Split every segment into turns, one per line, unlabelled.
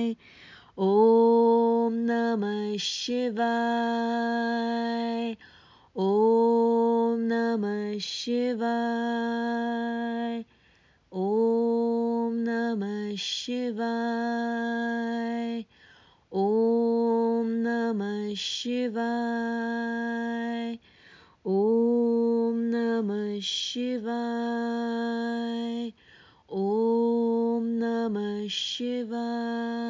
शिवाय ॐ नमः शिवाय ॐ नमः शिवाय ॐ नमः शिवाय ॐ नमः शिवाय ॐ नमः शिवाय ॐ नमः शिवाय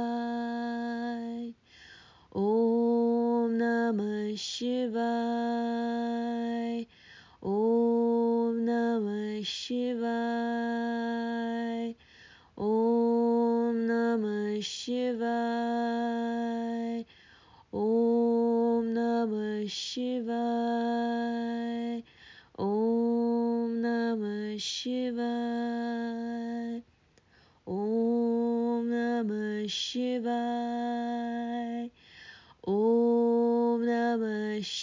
Shivaya. Om Namah Shivaya. Om Namah Shivaya. Om Namah Shivaya. Om Namah Shivaya. Om Namah Shivaya.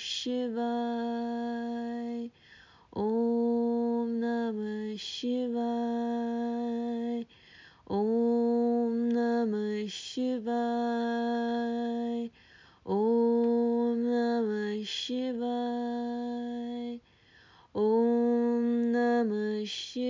Shivaya. Om Namah Shivaya. Om Namah Shivaya. Om Namah Shivaya. Om Namah Shivaya.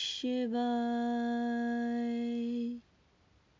się